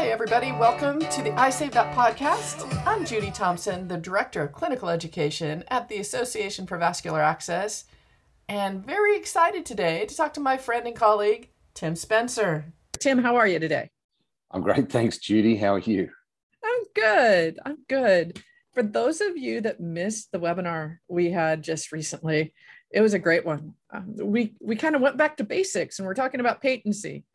Hi, everybody. Welcome to the I Save That podcast. I'm Judy Thompson, the Director of Clinical Education at the Association for Vascular Access, and very excited today to talk to my friend and colleague, Tim Spencer. Tim, how are you today? I'm great. Thanks, Judy. How are you? I'm good. I'm good. For those of you that missed the webinar we had just recently, it was a great one. Um, we we kind of went back to basics and we're talking about patency,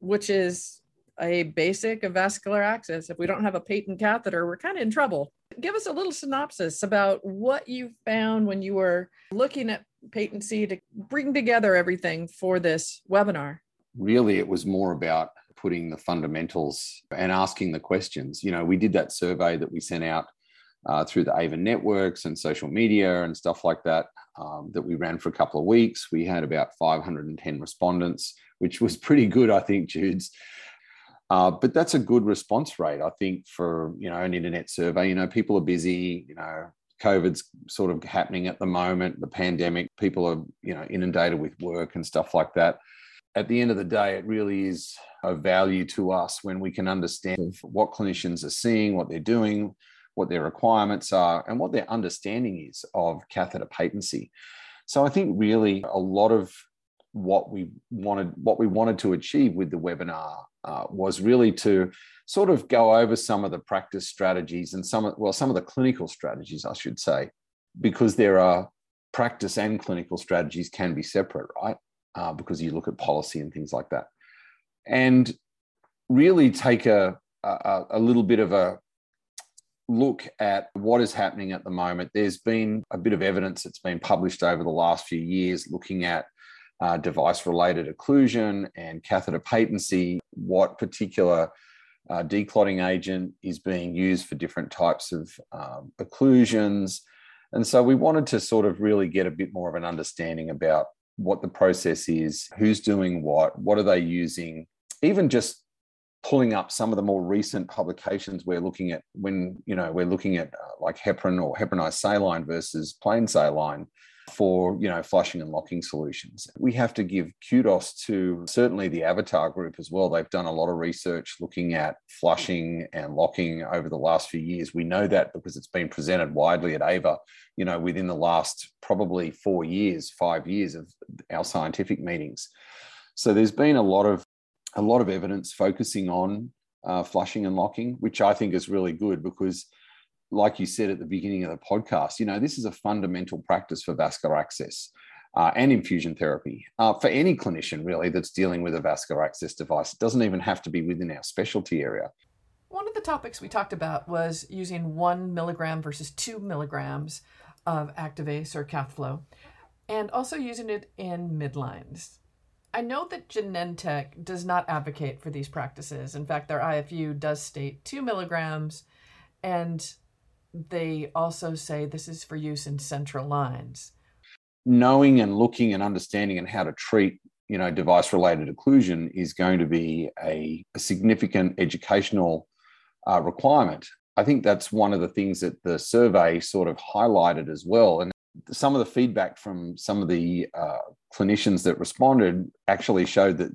which is a basic vascular access. If we don't have a patent catheter, we're kind of in trouble. Give us a little synopsis about what you found when you were looking at patency to bring together everything for this webinar. Really, it was more about putting the fundamentals and asking the questions. You know, we did that survey that we sent out uh, through the AVA networks and social media and stuff like that, um, that we ran for a couple of weeks. We had about 510 respondents, which was pretty good, I think, Judes. Uh, but that's a good response rate, I think, for you know an internet survey. You know, people are busy. You know, COVID's sort of happening at the moment. The pandemic, people are you know inundated with work and stuff like that. At the end of the day, it really is of value to us when we can understand what clinicians are seeing, what they're doing, what their requirements are, and what their understanding is of catheter patency. So I think really a lot of what we wanted what we wanted to achieve with the webinar uh, was really to sort of go over some of the practice strategies and some well some of the clinical strategies I should say because there are practice and clinical strategies can be separate right? Uh, because you look at policy and things like that. And really take a, a, a little bit of a look at what is happening at the moment, there's been a bit of evidence that's been published over the last few years looking at uh, device related occlusion and catheter patency, what particular uh, declotting agent is being used for different types of um, occlusions. And so we wanted to sort of really get a bit more of an understanding about what the process is, who's doing what, what are they using, even just pulling up some of the more recent publications we're looking at when you know we're looking at uh, like heparin or heparinized saline versus plain saline for you know flushing and locking solutions. We have to give kudos to certainly the AVATAR group as well. They've done a lot of research looking at flushing and locking over the last few years. We know that because it's been presented widely at AVA you know within the last probably four years five years of our scientific meetings. So there's been a lot of a lot of evidence focusing on uh, flushing and locking, which I think is really good because, like you said at the beginning of the podcast, you know, this is a fundamental practice for vascular access. Uh, and infusion therapy uh, for any clinician really that's dealing with a vascular access device. It doesn't even have to be within our specialty area. One of the topics we talked about was using one milligram versus two milligrams of Activase or Cathflo, and also using it in midlines. I know that Genentech does not advocate for these practices. In fact, their IFU does state two milligrams, and they also say this is for use in central lines. Knowing and looking and understanding and how to treat, you know, device-related occlusion is going to be a, a significant educational uh, requirement. I think that's one of the things that the survey sort of highlighted as well. And some of the feedback from some of the uh, clinicians that responded actually showed that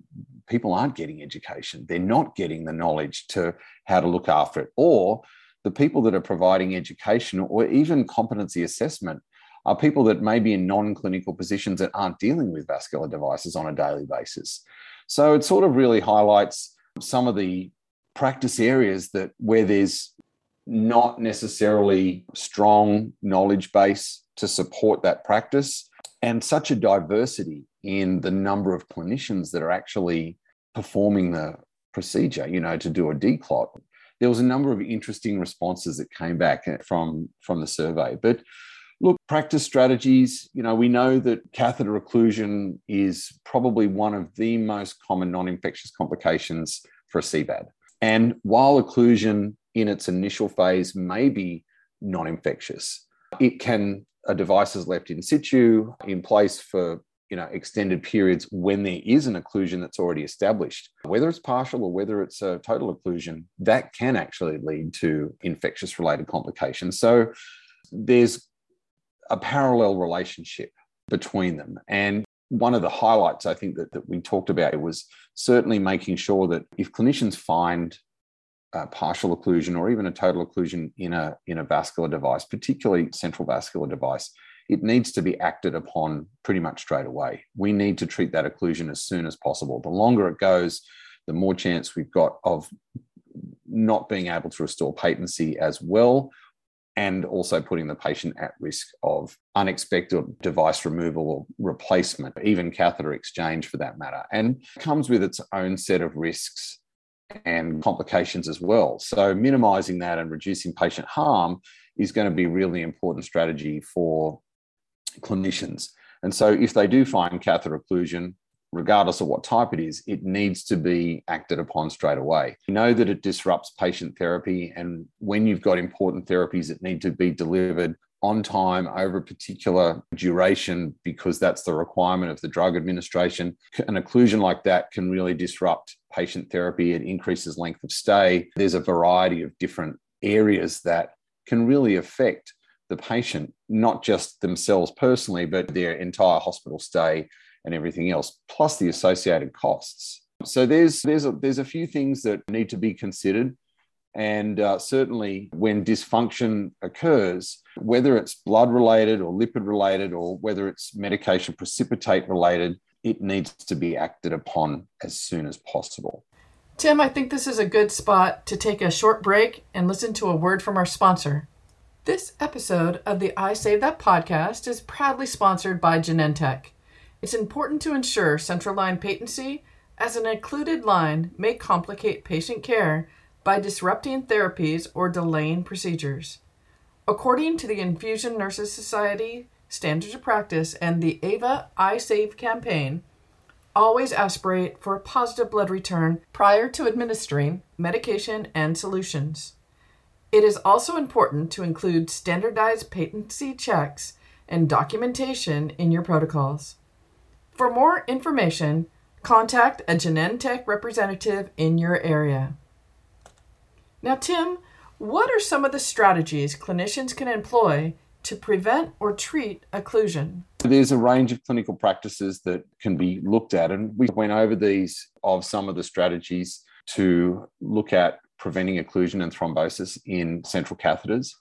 people aren't getting education. They're not getting the knowledge to how to look after it. Or the people that are providing education or even competency assessment are people that may be in non clinical positions that aren't dealing with vascular devices on a daily basis. So it sort of really highlights some of the practice areas that where there's not necessarily strong knowledge base to support that practice and such a diversity in the number of clinicians that are actually performing the procedure, you know, to do a declot. There was a number of interesting responses that came back eh, from, from the survey. But look, practice strategies, you know, we know that catheter occlusion is probably one of the most common non infectious complications for a CVAD. And while occlusion in its initial phase may be non infectious, it can uh, a device is left in situ in place for you know extended periods when there is an occlusion that's already established. Whether it's partial or whether it's a total occlusion that can actually lead to infectious related complications. So there's a parallel relationship between them. And one of the highlights i think that, that we talked about was certainly making sure that if clinicians find a partial occlusion or even a total occlusion in a, in a vascular device, particularly central vascular device, it needs to be acted upon pretty much straight away. We need to treat that occlusion as soon as possible. The longer it goes, the more chance we've got of not being able to restore patency as well and also putting the patient at risk of unexpected device removal or replacement, even catheter exchange for that matter, and comes with its own set of risks and complications as well. So, minimizing that and reducing patient harm is going to be really important strategy for clinicians. And so, if they do find catheter occlusion, regardless of what type it is, it needs to be acted upon straight away. You know that it disrupts patient therapy, and when you've got important therapies that need to be delivered on time over a particular duration because that's the requirement of the drug administration. An occlusion like that can really disrupt patient therapy. It increases length of stay. There's a variety of different areas that can really affect the patient, not just themselves personally, but their entire hospital stay and everything else, plus the associated costs. So there's there's a, there's a few things that need to be considered, and uh, certainly when dysfunction occurs, whether it's blood related or lipid related, or whether it's medication precipitate related, it needs to be acted upon as soon as possible. Tim, I think this is a good spot to take a short break and listen to a word from our sponsor. This episode of the I Save That podcast is proudly sponsored by Genentech. It's important to ensure central line patency, as an occluded line may complicate patient care by disrupting therapies or delaying procedures. According to the Infusion Nurses Society Standards of Practice and the AVA I Save campaign, always aspirate for a positive blood return prior to administering medication and solutions. It is also important to include standardized patency checks and documentation in your protocols. For more information, contact a Genentech representative in your area. Now, Tim, what are some of the strategies clinicians can employ to prevent or treat occlusion? There's a range of clinical practices that can be looked at, and we went over these of some of the strategies to look at preventing occlusion and thrombosis in central catheters.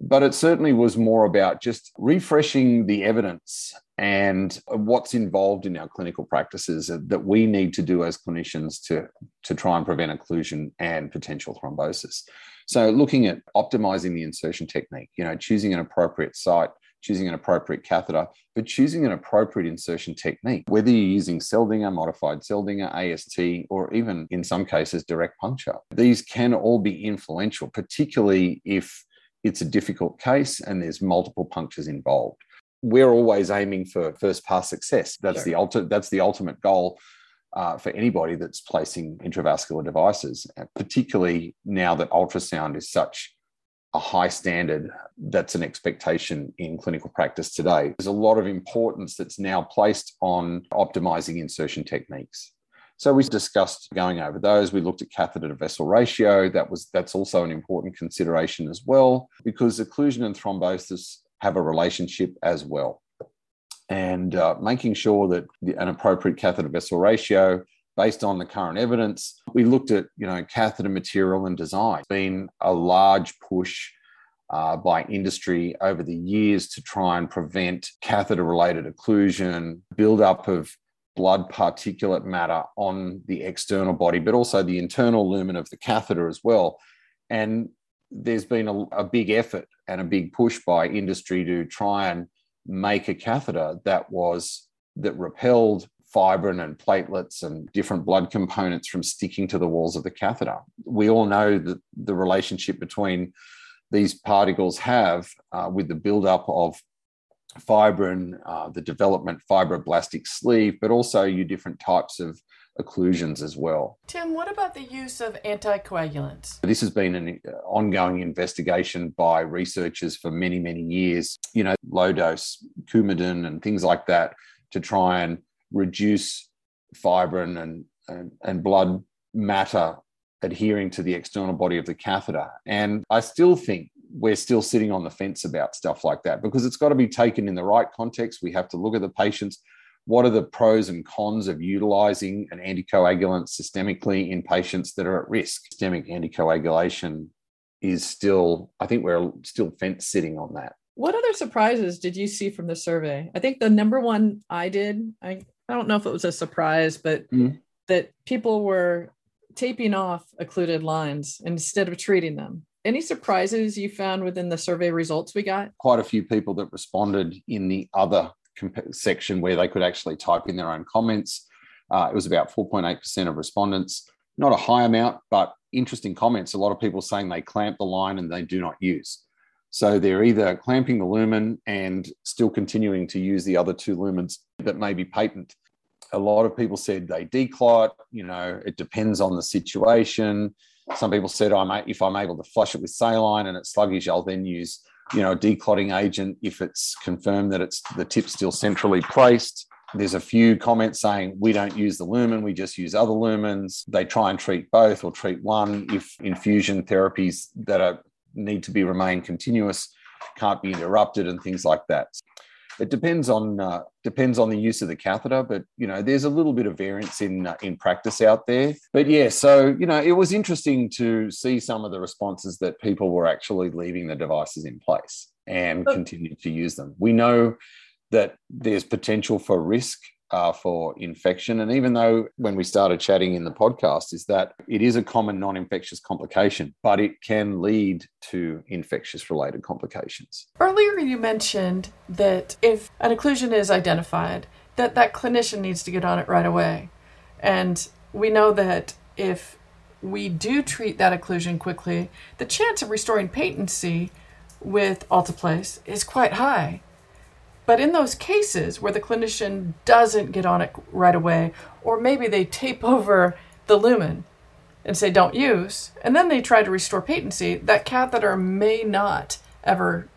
But it certainly was more about just refreshing the evidence and what's involved in our clinical practices that we need to do as clinicians to, to try and prevent occlusion and potential thrombosis. So, looking at optimizing the insertion technique, you know, choosing an appropriate site, choosing an appropriate catheter, but choosing an appropriate insertion technique, whether you're using Seldinger, modified Seldinger, AST, or even in some cases direct puncture. These can all be influential, particularly if it's a difficult case and there's multiple punctures involved. We're always aiming for first pass success. That's the ultimate. That's the ultimate goal uh, for anybody that's placing intravascular devices, particularly now that ultrasound is such a high standard that's an expectation in clinical practice today. There's a lot of importance that's now placed on optimizing insertion techniques. So we discussed going over those. We looked at catheter to vessel ratio. That was that's also an important consideration as well because occlusion and thrombosis have a relationship as well. And uh, making sure that an appropriate catheter vessel ratio based on the current evidence. We looked at, you know, catheter material and design. It's been a large push uh, by industry over the years to try and prevent catheter related occlusion, buildup of blood particulate matter on the external body, but also the internal lumen of the catheter as well. And there's been a, a, big effort and a big push by industry to try and make a catheter that was that repelled fibrin and platelets and different blood components from sticking to the walls of the catheter. We all know that the relationship between these particles have uh, with the buildup of fibrin, uh, the development fibroblastic sleeve, but also you different types of occlusions as well. Tim, what about the use of anticoagulants? This has been an uh, ongoing investigation by researchers for many, many years. You know, low dose Coumadin and things like that to try and reduce fibrin and, and, and blood matter adhering to the external body of the catheter. And I still think we're still sitting on the fence about stuff like that because it's got to be taken in the right context. We have to look at the patients. what are the pros and cons of utilizing an anticoagulant systemically in patients that are at risk? Systemic anticoagulation is still, I think we're still fence sitting on that. What other surprises did you see from the survey? I think the number one I did, I, I don't know if it was a surprise, but mm. that people were taping off occluded lines instead of treating them. Any surprises you found within the survey results we got? Quite a few people that responded in the other comp- section where they could actually type in their own comments. Uh, it was about 4.8% of respondents. Not a high amount, but interesting comments. A lot of people saying they clamp the line and they do not use. So they're either clamping the lumen and still continuing to use the other two lumens that may be patent. A lot of people said they declot, you know, it depends on the situation. Some people said, I'm, if I'm able to flush it with saline and it's sluggish, I'll then use you know, a declotting agent if it's confirmed that it's the tip still centrally placed. There's a few comments saying we don't use the lumen, we just use other lumens. They try and treat both or treat one if infusion therapies that are need to be remain continuous can't be interrupted and things like that. It depends on uh, depends on the use of the catheter but you know there's a little bit of variance in uh, in practice out there. But yeah so you know it was interesting to see some of the responses that people were actually leaving the devices in place and continue to use them. We know that there's potential for risk uh, for infection. And even though when we started chatting in the podcast, is that it is a common non infectious complication, but it can lead to infectious related complications. Earlier, you mentioned that if an occlusion is identified, that that clinician needs to get on it right away. And we know that if we do treat that occlusion quickly, the chance of restoring patency with alteplase is quite high. But in those cases where the clinician doesn't get on it right away, or maybe they tape over the lumen and say don't use, and then they try to restore patency, that catheter may not ever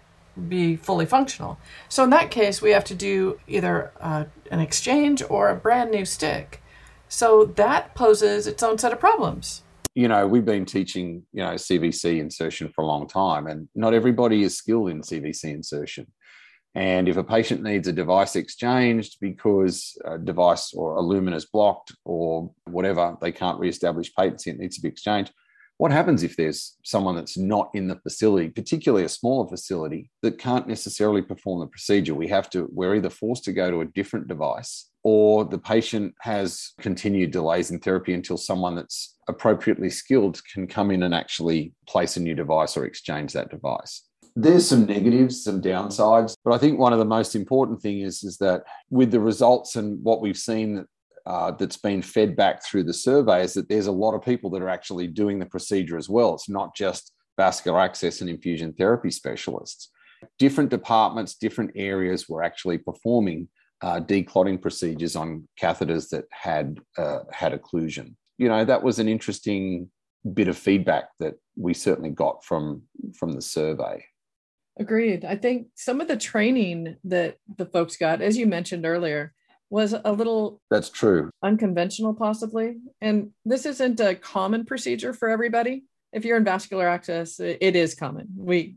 be fully functional. So in that case, we have to do either uh, an exchange or a brand new stick. So that poses its own set of problems. You know, we've been teaching, you know, CVC insertion for a long time, and not everybody is skilled in CVC insertion. And if a patient needs a device exchanged because a device or a lumen is blocked or whatever, they can't reestablish patency, it needs to be exchanged. What happens if there's someone that's not in the facility, particularly a smaller facility, that can't necessarily perform the procedure? We have to, we're either forced to go to a different device or the patient has continued delays in therapy until someone that's appropriately skilled can come in and actually place a new device or exchange that device there's some negatives, some downsides, but I think one of the most important thing is is that with the results and what we've seen uh, that's been fed back through the survey is that there's a lot of people that are actually doing the procedure as well. It's not just vascular access and infusion therapy specialists. Different departments, different areas were actually performing uh, declotting procedures on catheters that had uh, had occlusion. You know that was an interesting bit of feedback that we certainly got from from the survey. Agreed. I think some of the training that the folks got, as you mentioned earlier, was a little that's true. unconventional possibly. And this isn't a common procedure for everybody. If you're in vascular access it is common. We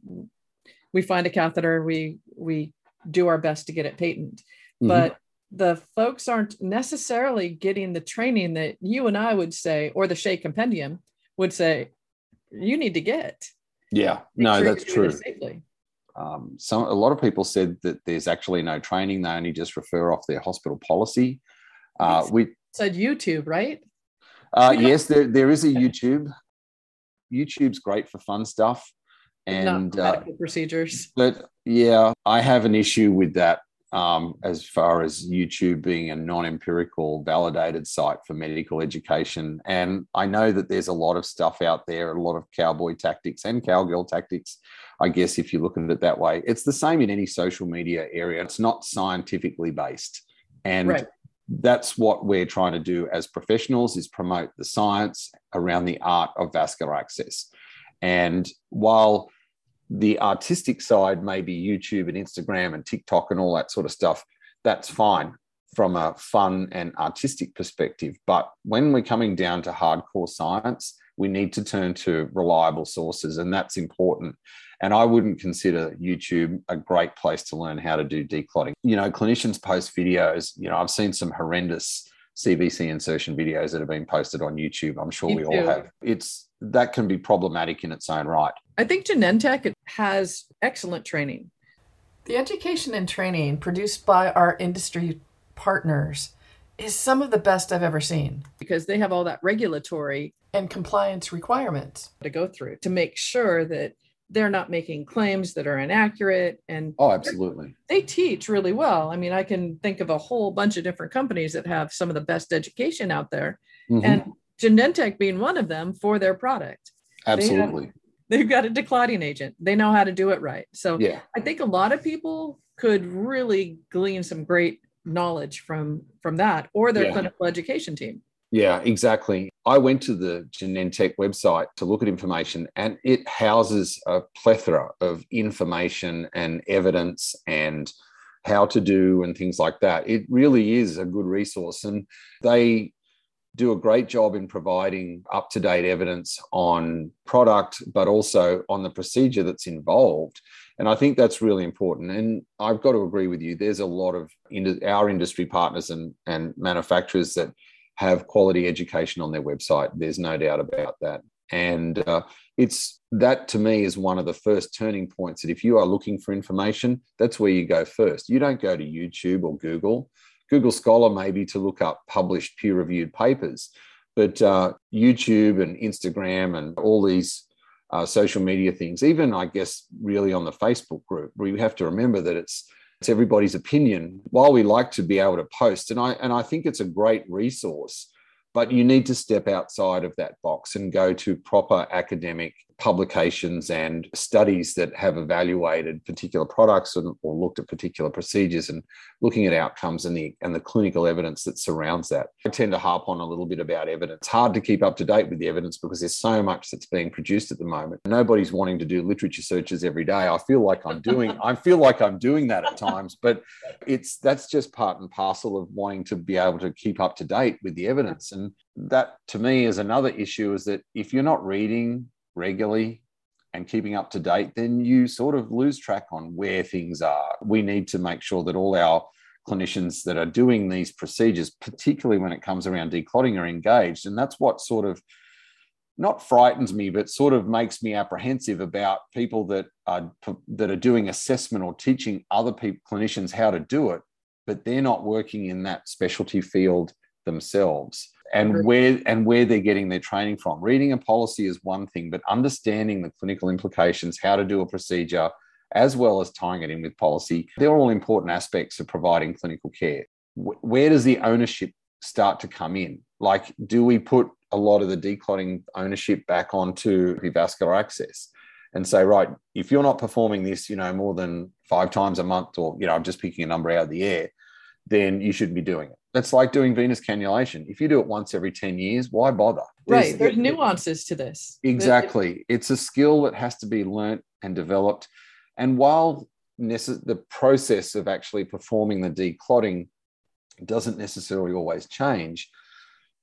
we find a catheter we we do our best to get it patent. Mm-hmm. but the folks aren't necessarily getting the training that you and i would say or the SHEA compendium would say you need to get. Yeah. No sure that's true. safely um, some a lot of people said that there's actually no training; they only just refer off their hospital policy. Uh, we said YouTube, right? Uh, yes, there there is a YouTube. YouTube's great for fun stuff and uh, medical uh, procedures. But yeah, I have an issue with that um, as far as YouTube being a non empirical validated site for medical education. And I know that there's a lot of stuff out there, a lot of cowboy tactics and cowgirl tactics, I guess, if you look at it that way. It's the same in any social media area, it's not scientifically based. And right. that's what we're trying to do as professionals is promote the science around the art of vascular access. And while the artistic side, maybe YouTube and Instagram and TikTok and all that sort of stuff, that's fine from a fun and artistic perspective. But when we're coming down to hardcore science, we need to turn to reliable sources, and that's important. And I wouldn't consider YouTube a great place to learn how to do declotting. You know, clinicians post videos. You know, I've seen some horrendous CVC insertion videos that have been posted on YouTube. I'm sure we all have. It's that can be problematic in its own right. I think Genentech has excellent training. The education and training produced by our industry partners is some of the best I've ever seen because they have all that regulatory and compliance requirements to go through to make sure that they're not making claims that are inaccurate and oh absolutely. they teach really well. I mean i can think of a whole bunch of different companies that have some of the best education out there mm-hmm. and Genentech being one of them for their product. Absolutely they have, they've got a declotting agent. They know how to do it right. So yeah. I think a lot of people could really glean some great knowledge from from that or their yeah. clinical education team yeah, exactly. I went to the Genentech website to look at information, and it houses a plethora of information and evidence and how to do and things like that. It really is a good resource, and they do a great job in providing up to date evidence on product, but also on the procedure that's involved. And I think that's really important. And I've got to agree with you. There's a lot of our industry partners and, and manufacturers that have quality education on their website. There's no doubt about that. And uh, it's that to me is one of the first turning points that if you are looking for information, that's where you go first. You don't go to YouTube or Google. Google Scholar maybe to look up published peer reviewed papers, but uh, YouTube and Instagram and all these uh, social media things, even I guess really on the Facebook group, where you have to remember that it's it's everybody's opinion. While we like to be able to post, and I and I think it's a great resource, but you need to step outside of that box and go to proper academic publications and studies that have evaluated particular products or looked at particular procedures and looking at outcomes and the and the clinical evidence that surrounds that. I tend to harp on a little bit about evidence. It's hard to keep up to date with the evidence because there's so much that's being produced at the moment. Nobody's wanting to do literature searches every day. I feel like I'm doing I feel like I'm doing that at times, but it's that's just part and parcel of wanting to be able to keep up to date with the evidence and that to me is another issue is that if you're not reading regularly and keeping up to date, then you sort of lose track on where things are. We need to make sure that all our clinicians that are doing these procedures, particularly when it comes around declotting, are engaged. And that's what sort of not frightens me, but sort of makes me apprehensive about people that are that are doing assessment or teaching other clinicians how to do it, but they're not working in that specialty field themselves and where and where they're getting their training from. Reading a policy is one thing, but understanding the clinical implications, how to do a procedure, as well as tying it in with policy, they're all important aspects of providing clinical care. Where does the ownership start to come in? Like, do we put a lot of the declotting ownership back onto the vascular access? and say, right, if you're not performing this, you know, more than five times a month, or you know, I'm just picking a number out of the air, then you shouldn't be doing it. That's like doing venous cannulation. If you do it once every 10 years, why bother? There's, right. There's nuances to this. Exactly. It's a skill that has to be learnt and developed. And while necess- the process of actually performing the declotting doesn't necessarily always change,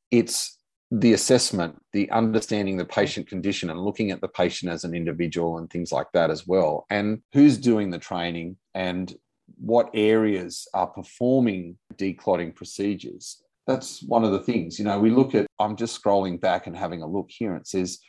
it's the assessment, the understanding the patient condition and looking at the patient as an individual and things like that as well. And who's doing the training and what areas are performing declotting procedures. That's one of the things. You know, we look at, I'm just scrolling back and having a look here. It says,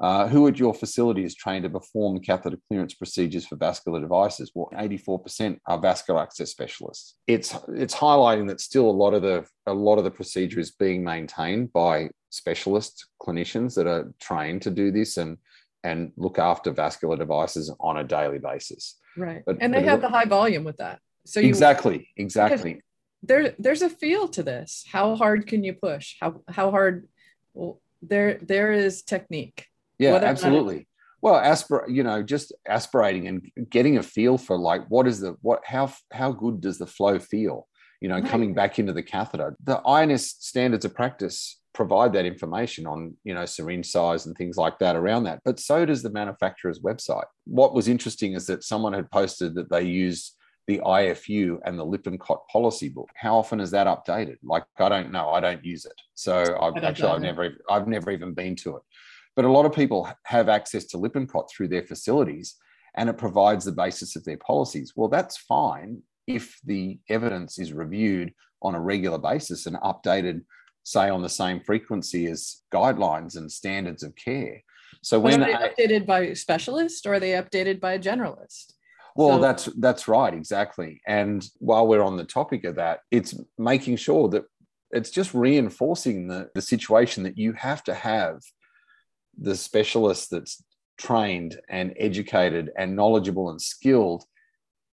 uh, who at your facility is trained to perform catheter clearance procedures for vascular devices? Well, 84% are vascular access specialists. It's it's highlighting that still a lot of the a lot of the procedure is being maintained by specialist clinicians that are trained to do this and and look after vascular devices on a daily basis. Right. But, and they have the high volume with that. So you, exactly, exactly. There, there's a feel to this. How hard can you push? How how hard? Well, there there is technique. Yeah, Whether absolutely. well, aspirate, you know, just aspirating and getting a feel for like what is the what how how good does the flow feel? You know, right. coming back into the catheter. The INS standards of practice provide that information on you know syringe size and things like that around that but so does the manufacturer's website what was interesting is that someone had posted that they use the IFU and the Lippincott policy book. How often is that updated? Like I don't know. I don't use it, so I've actually I've never I've never even been to it. But a lot of people have access to Lippincott through their facilities and it provides the basis of their policies. Well, that's fine if the evidence is reviewed on a regular basis and updated, say, on the same frequency as guidelines and standards of care. So when are they updated by specialist or are they updated by a generalist? Well, so, that's that's right, exactly. And while we're on the topic of that, it's making sure that it's just reinforcing the, the situation that you have to have the specialist that's trained and educated and knowledgeable and skilled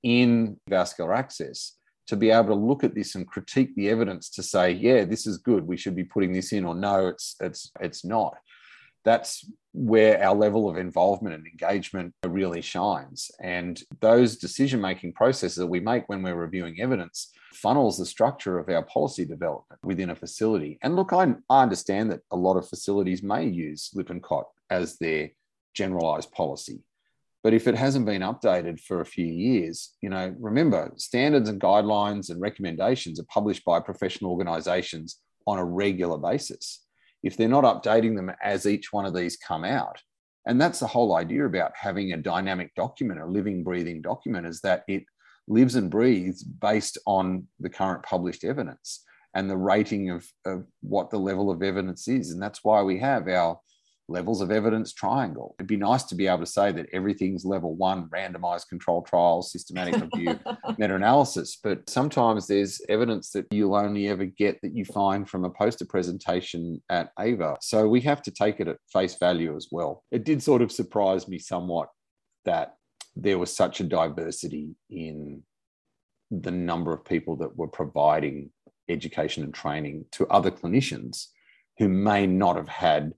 in vascular access to be able to look at this and critique the evidence to say yeah this is good we should be putting this in or no it's it's it's not. That's where our level of involvement and engagement really shines. And those decision making processes that we make when we're reviewing evidence funnels the structure of our policy development within a facility. And look i, I understand that a lot of facilities may use Lippincott as their generalized policy. But if it hasn't been updated for a few years, you know, remember standards and guidelines and recommendations are published by professional organizations on a regular basis. If they're not updating them as each one of these come out, and that's the whole idea about having a dynamic document, a living, breathing document, is that it lives and breathes based on the current published evidence and the rating of, of what the level of evidence is. And that's why we have our levels of evidence triangle. It'd be nice to be able to say that everything's level one, randomized control trials, systematic review, meta analysis. But sometimes there's evidence that you'll only ever get that you find from a poster presentation at AVA. So we have to take it at face value as well. It did sort of surprise me somewhat that there was such a diversity in the number of people that were providing education and training to other clinicians who may not have had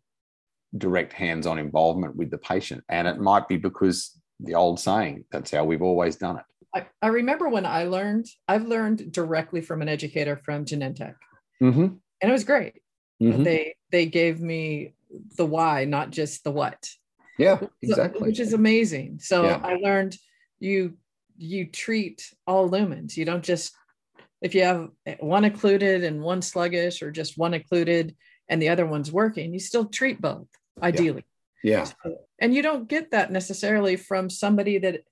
direct hands on involvement with the patient. And it might be because the old saying, that's how we've always done it. I, I remember when I learned, I've learned directly from an educator from Genentech. Mm-hmm. And it was great. Mm-hmm. They they gave me the why, not just the what. Yeah, exactly. Which is amazing. So yeah. I learned you you treat all lumens. You don't just if you have one occluded and one sluggish or just one occluded and the other one's working, you still treat both ideally. Yeah. So, and you don't get that necessarily from somebody that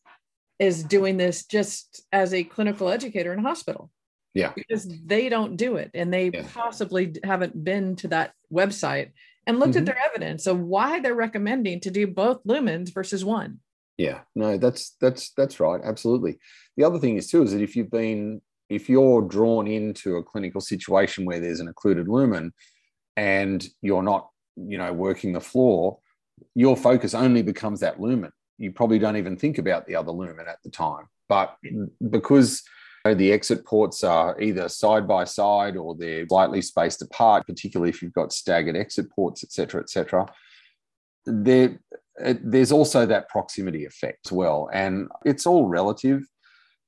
is doing this just as a clinical educator in a hospital. Yeah. Because they don't do it and they yeah. possibly haven't been to that website and looked mm-hmm. at their evidence of why they're recommending to do both lumens versus one. Yeah. No, that's that's that's right. Absolutely. The other thing is too is that if you've been if you're drawn into a clinical situation where there's an occluded lumen and you're not you know working the floor your focus only becomes that lumen. You probably don't even think about the other lumen at the time. But because the exit ports are either side by side or they're slightly spaced apart particularly if you've got staggered exit ports etc etc there there's also that proximity effect as well. And it's all relative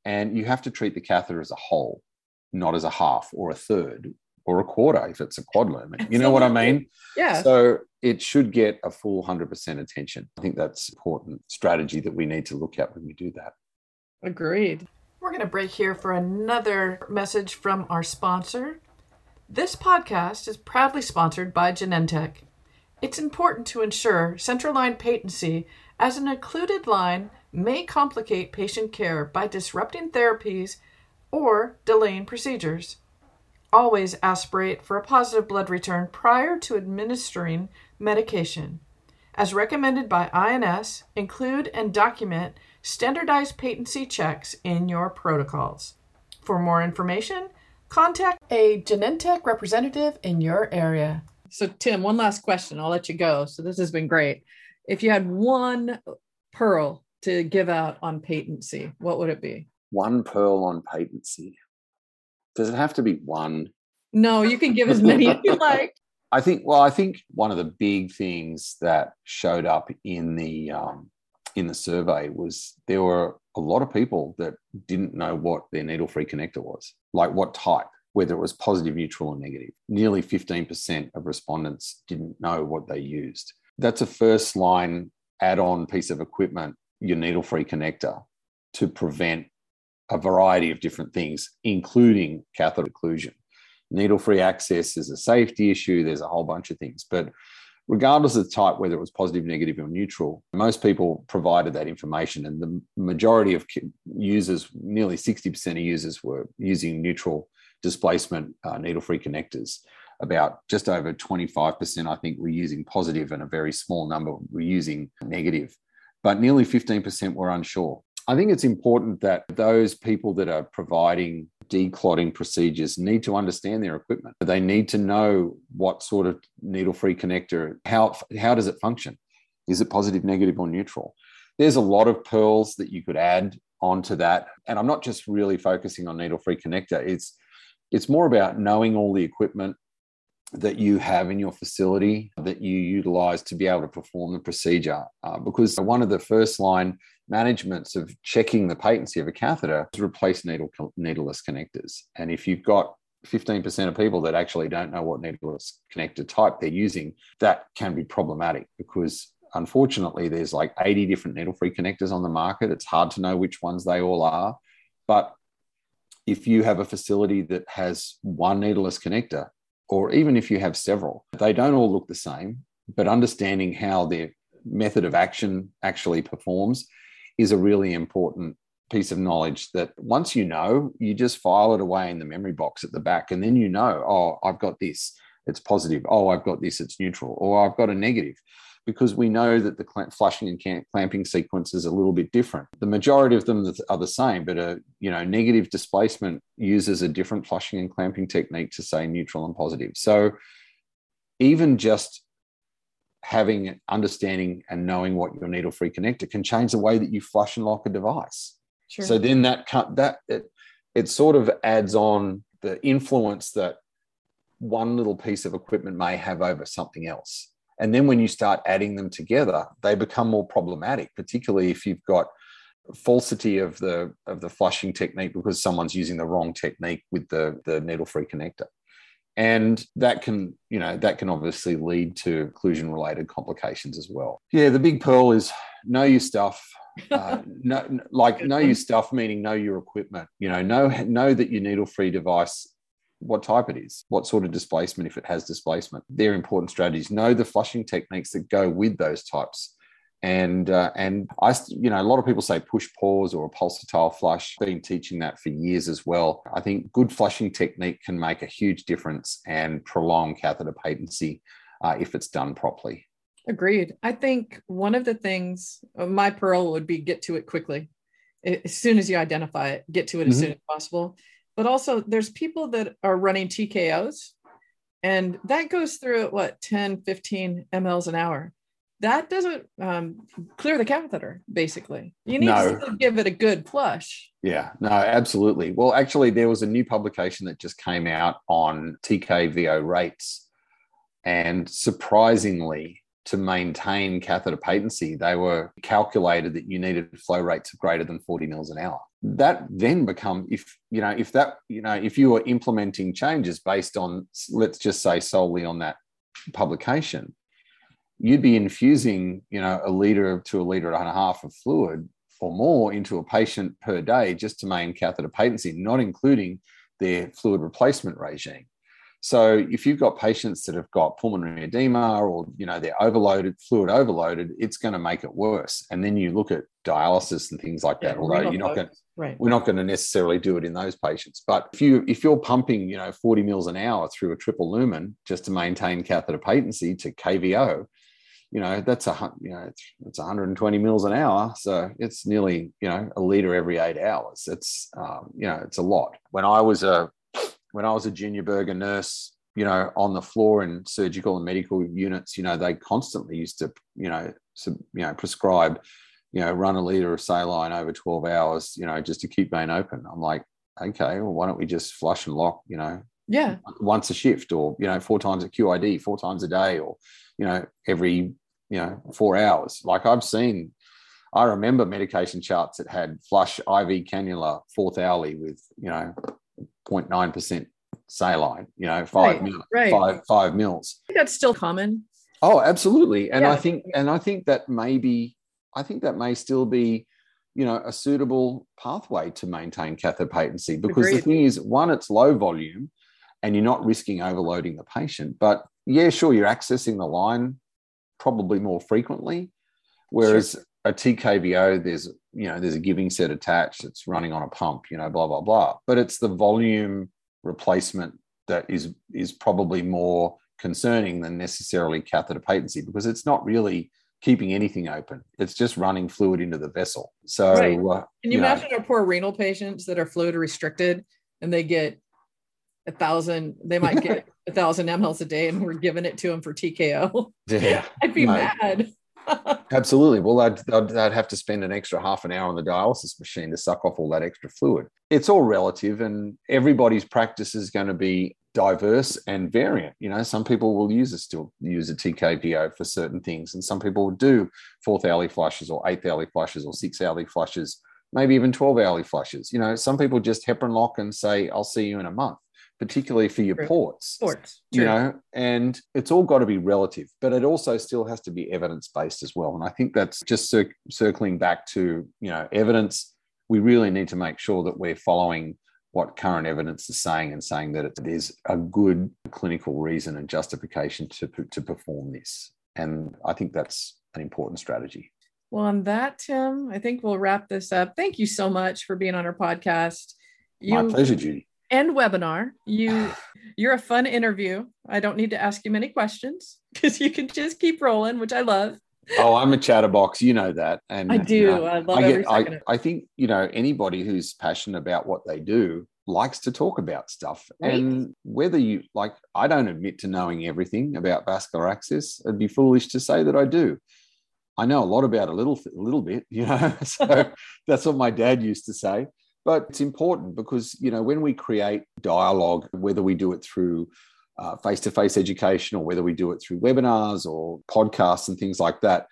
and you have to treat the catheter as a whole not as a half or a third or a quarter if it's a quad lumen. You know what I mean? Yeah. So it should get a full 100% attention. I think that's important strategy that we need to look at when we do that. Agreed. We're going to break here for another message from our sponsor. This podcast is proudly sponsored by Genentech. It's important to ensure central line patency as an occluded line may complicate patient care by disrupting therapies or delaying procedures. Always aspirate for a positive blood return prior to administering medication. As recommended by INS, include and document standardized patency checks in your protocols. For more information, contact a Genentech representative in your area. So, Tim, one last question. I'll let you go. So, this has been great. If you had one pearl to give out on patency, what would it be? One pearl on patency. Does it have to be one? No, you can give as many as you like. I think. Well, I think one of the big things that showed up in the um, in the survey was there were a lot of people that didn't know what their needle-free connector was, like what type, whether it was positive, neutral, or negative. Nearly 15% of respondents didn't know what they used. That's a first line add-on piece of equipment, your needle-free connector, to prevent a variety of different things, including catheter occlusion. Needle free access is a safety issue. There's a whole bunch of things. But regardless of the type, whether it was positive, negative, or neutral, most people provided that information. And the majority of users, nearly 60% of users, were using neutral displacement uh, needle free connectors. About just over 25%, I think, were using positive, and a very small number were using negative. But nearly 15% were unsure. I think it's important that those people that are providing declotting procedures need to understand their equipment. They need to know what sort of needle-free connector, how, how does it function? Is it positive, negative, or neutral? There's a lot of pearls that you could add onto that. And I'm not just really focusing on needle-free connector. It's it's more about knowing all the equipment that you have in your facility that you utilize to be able to perform the procedure. Uh, because one of the first line managements of checking the patency of a catheter is replace needle needleless connectors. And if you've got 15% of people that actually don't know what needleless connector type they're using, that can be problematic because unfortunately there's like 80 different needle-free connectors on the market. It's hard to know which ones they all are. But if you have a facility that has one needleless connector, or even if you have several, they don't all look the same, but understanding how their method of action actually performs is a really important piece of knowledge that once you know, you just file it away in the memory box at the back. And then you know, oh, I've got this, it's positive. Oh, I've got this, it's neutral. Or I've got a negative because we know that the flushing and clamping sequence is a little bit different. The majority of them are the same, but a you know negative displacement uses a different flushing and clamping technique to say neutral and positive. So even just having understanding and knowing what your needle free connector can change the way that you flush and lock a device. Sure. So then that cut that it, it sort of adds on the influence that one little piece of equipment may have over something else. And then when you start adding them together, they become more problematic, particularly if you've got falsity of the of the flushing technique because someone's using the wrong technique with the the needle free connector. And that can you know that can obviously lead to occlusion related complications as well. Yeah the big pearl is know your stuff uh, no, like know your stuff meaning know your equipment. You know know know that your needle free device what type it is what sort of displacement if it has displacement they're important strategies know the flushing techniques that go with those types and uh, and I you know a lot of people say push pause or a pulsatile flush. Been teaching that for years as well. I think good flushing technique can make a huge difference and prolong catheter patency uh, if it's done properly. Agreed. I think one of the things uh, my pearl would be get to it quickly. As soon as you identify it, get to it as mm-hmm. soon as possible. But also, there's people that are running TKOs, and that goes through at what 10, 15 mLs an hour. That doesn't um, clear the catheter basically. You need no. to give it a good flush. Yeah. No absolutely. Well actually there was a new publication that just came out on TKVO rates and surprisingly to maintain catheter patency they were calculated that you needed flow rates of greater than 40 mils an hour that then become if you know if that you know if you are implementing changes based on let's just say solely on that publication you'd be infusing, you know, a liter to a liter and a half of fluid or more into a patient per day just to maintain catheter patency, not including their fluid replacement regime. So if you've got patients that have got pulmonary edema or you know they're overloaded, fluid overloaded, it's going to make it worse. And then you look at dialysis and things like that. Yeah, although you're not going, right. we're not going to necessarily do it in those patients. But if you if you're pumping you know 40 mils an hour through a triple lumen just to maintain catheter patency to KVO, you know that's a you know it's, it's 120 mils an hour so it's nearly you know a liter every eight hours it's um, you know it's a lot when i was a when i was a junior burger nurse you know on the floor in surgical and medical units you know they constantly used to you know sub, you know prescribe you know run a liter of saline over 12 hours you know just to keep vein open i'm like okay well why don't we just flush and lock you know yeah once a shift or you know four times a qid four times a day or you know every you know, four hours. Like I've seen, I remember medication charts that had flush IV cannula fourth hourly with, you know, 0.9% saline, you know, five, right, mil, right. five, five mils. that's still common. Oh, absolutely. And yeah. I think, and I think that maybe, I think that may still be, you know, a suitable pathway to maintain catheter patency because Agreed. the thing is, one, it's low volume and you're not risking overloading the patient. But yeah, sure, you're accessing the line probably more frequently. Whereas sure. A TKVO, there's you know there's a giving set attached. It's running on a pump. You know, blah blah blah. But it's the volume replacement that is is probably more concerning than necessarily catheter patency because it's not really keeping anything open. It's just running fluid into the vessel. So, right. uh, can you, you imagine know, our poor renal patients that are fluid restricted and they get a thousand, they might get a thousand mLs a day and we're giving it to them for TKO. Yeah. I'd be no. mad. Absolutely. Well, I'd, I'd, I'd, have to spend an extra half an hour on the dialysis machine to suck off all that extra fluid. It's all relative, and everybody's practice is going to be diverse and variant. You know, some people will use a still use a TKVO for certain things, and some people will do fourth hourly flushes or eighth hourly flushes or six hourly flushes, maybe even 12 hourly flushes. You know, some people just heparin lock and say, I'll see you in a month, particularly for your True. ports. Ports. True. You know, and it's all got to be relative, but it also still has to be evidence based as well. And I think that's just cir- circling back to, you know, evidence. We really need to make sure that we're following what current evidence is saying and saying that it is a good clinical reason and justification to, to perform this. And I think that's an important strategy. Well, on that, Tim, I think we'll wrap this up. Thank you so much for being on our podcast. You, My pleasure, Judy. And webinar. You you're a fun interview. I don't need to ask you many questions because you can just keep rolling, which I love. oh, I'm a chatterbox. You know that. And I do. You know, I love I get, I, I, think, you know, anybody who's passionate about what they do likes to talk about stuff. Right. And whether you like, I don't admit to knowing everything about vascular access. It'd be foolish to say that I do. I know a lot about a little, a little bit, you know. so that's what my dad used to say. But it's important because, you know, when we create dialogue, whether we do it through face to face education or whether we do it through webinars or podcasts and things like that,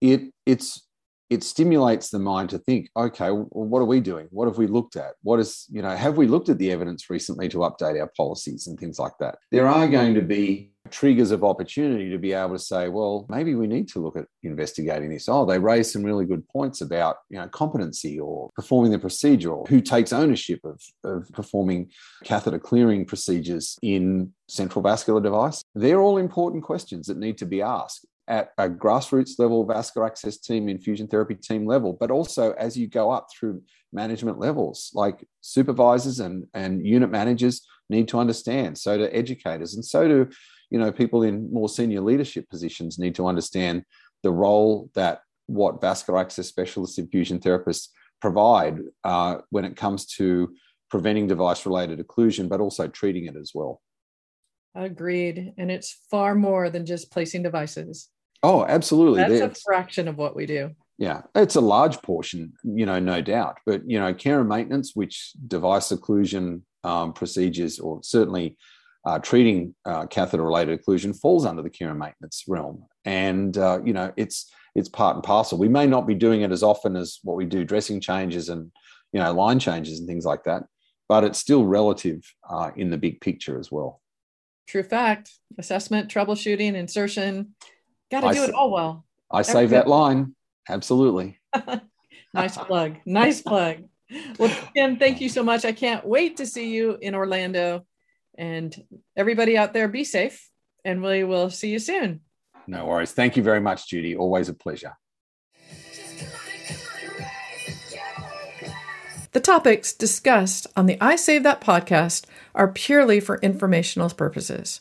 it it's it stimulates the mind to think, okay, well, what are we doing? What have we looked at? What is, you know, have we looked at the evidence recently to update our policies and things like that? There are going to be triggers of opportunity to be able to say, well, maybe we need to look at investigating this. Oh, they raised some really good points about, you know, competency or performing the procedure or who takes ownership of, of performing catheter clearing procedures in central vascular device. They're all important questions that need to be asked at a grassroots level, vascular access team, infusion therapy team level, but also as you go up through management levels, like supervisors and, and unit managers need to understand. So do educators, and so do you know people in more senior leadership positions need to understand the role that what vascular access specialists, infusion therapists provide uh, when it comes to preventing device-related occlusion, but also treating it as well. Agreed. And it's far more than just placing devices. Oh, absolutely. That's a fraction of what we do. Yeah, it's a large portion, you know, no doubt. But you know, care and maintenance, which device occlusion um, procedures, or certainly uh, treating uh, catheter-related occlusion, falls under the care and maintenance realm. And uh, you know, it's it's part and parcel. We may not be doing it as often as what we do dressing changes and you know line changes and things like that, but it's still relative uh, in the big picture as well. True fact. Assessment, troubleshooting, insertion, Got to do it all well. I save that line. Absolutely. nice plug. Nice plug. Well, Tim, thank you so much. I can't wait to see you in Orlando. And everybody out there, be safe. And we will see you soon. No worries. Thank you very much, Judy. Always a pleasure. The topics discussed on the I Save That podcast are purely for informational purposes.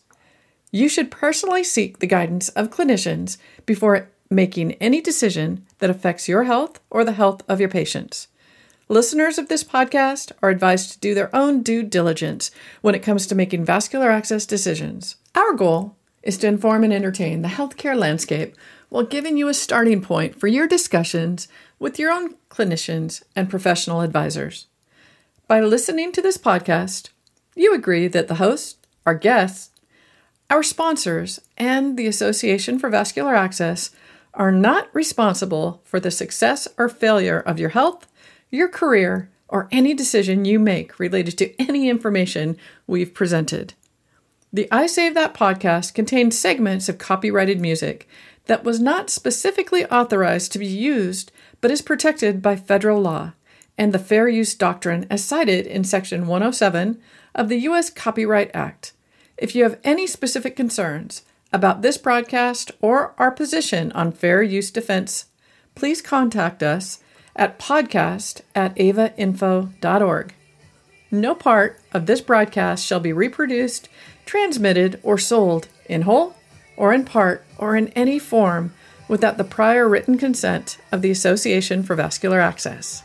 You should personally seek the guidance of clinicians before making any decision that affects your health or the health of your patients. Listeners of this podcast are advised to do their own due diligence when it comes to making vascular access decisions. Our goal is to inform and entertain the healthcare landscape while giving you a starting point for your discussions with your own clinicians and professional advisors. By listening to this podcast, you agree that the host, our guests, our sponsors and the Association for Vascular Access are not responsible for the success or failure of your health, your career, or any decision you make related to any information we've presented. The I Save That podcast contains segments of copyrighted music that was not specifically authorized to be used but is protected by federal law and the Fair Use Doctrine as cited in Section 107 of the U.S. Copyright Act. If you have any specific concerns about this broadcast or our position on fair use defense, please contact us at podcast at avainfo.org. No part of this broadcast shall be reproduced, transmitted, or sold in whole or in part or in any form without the prior written consent of the Association for Vascular Access.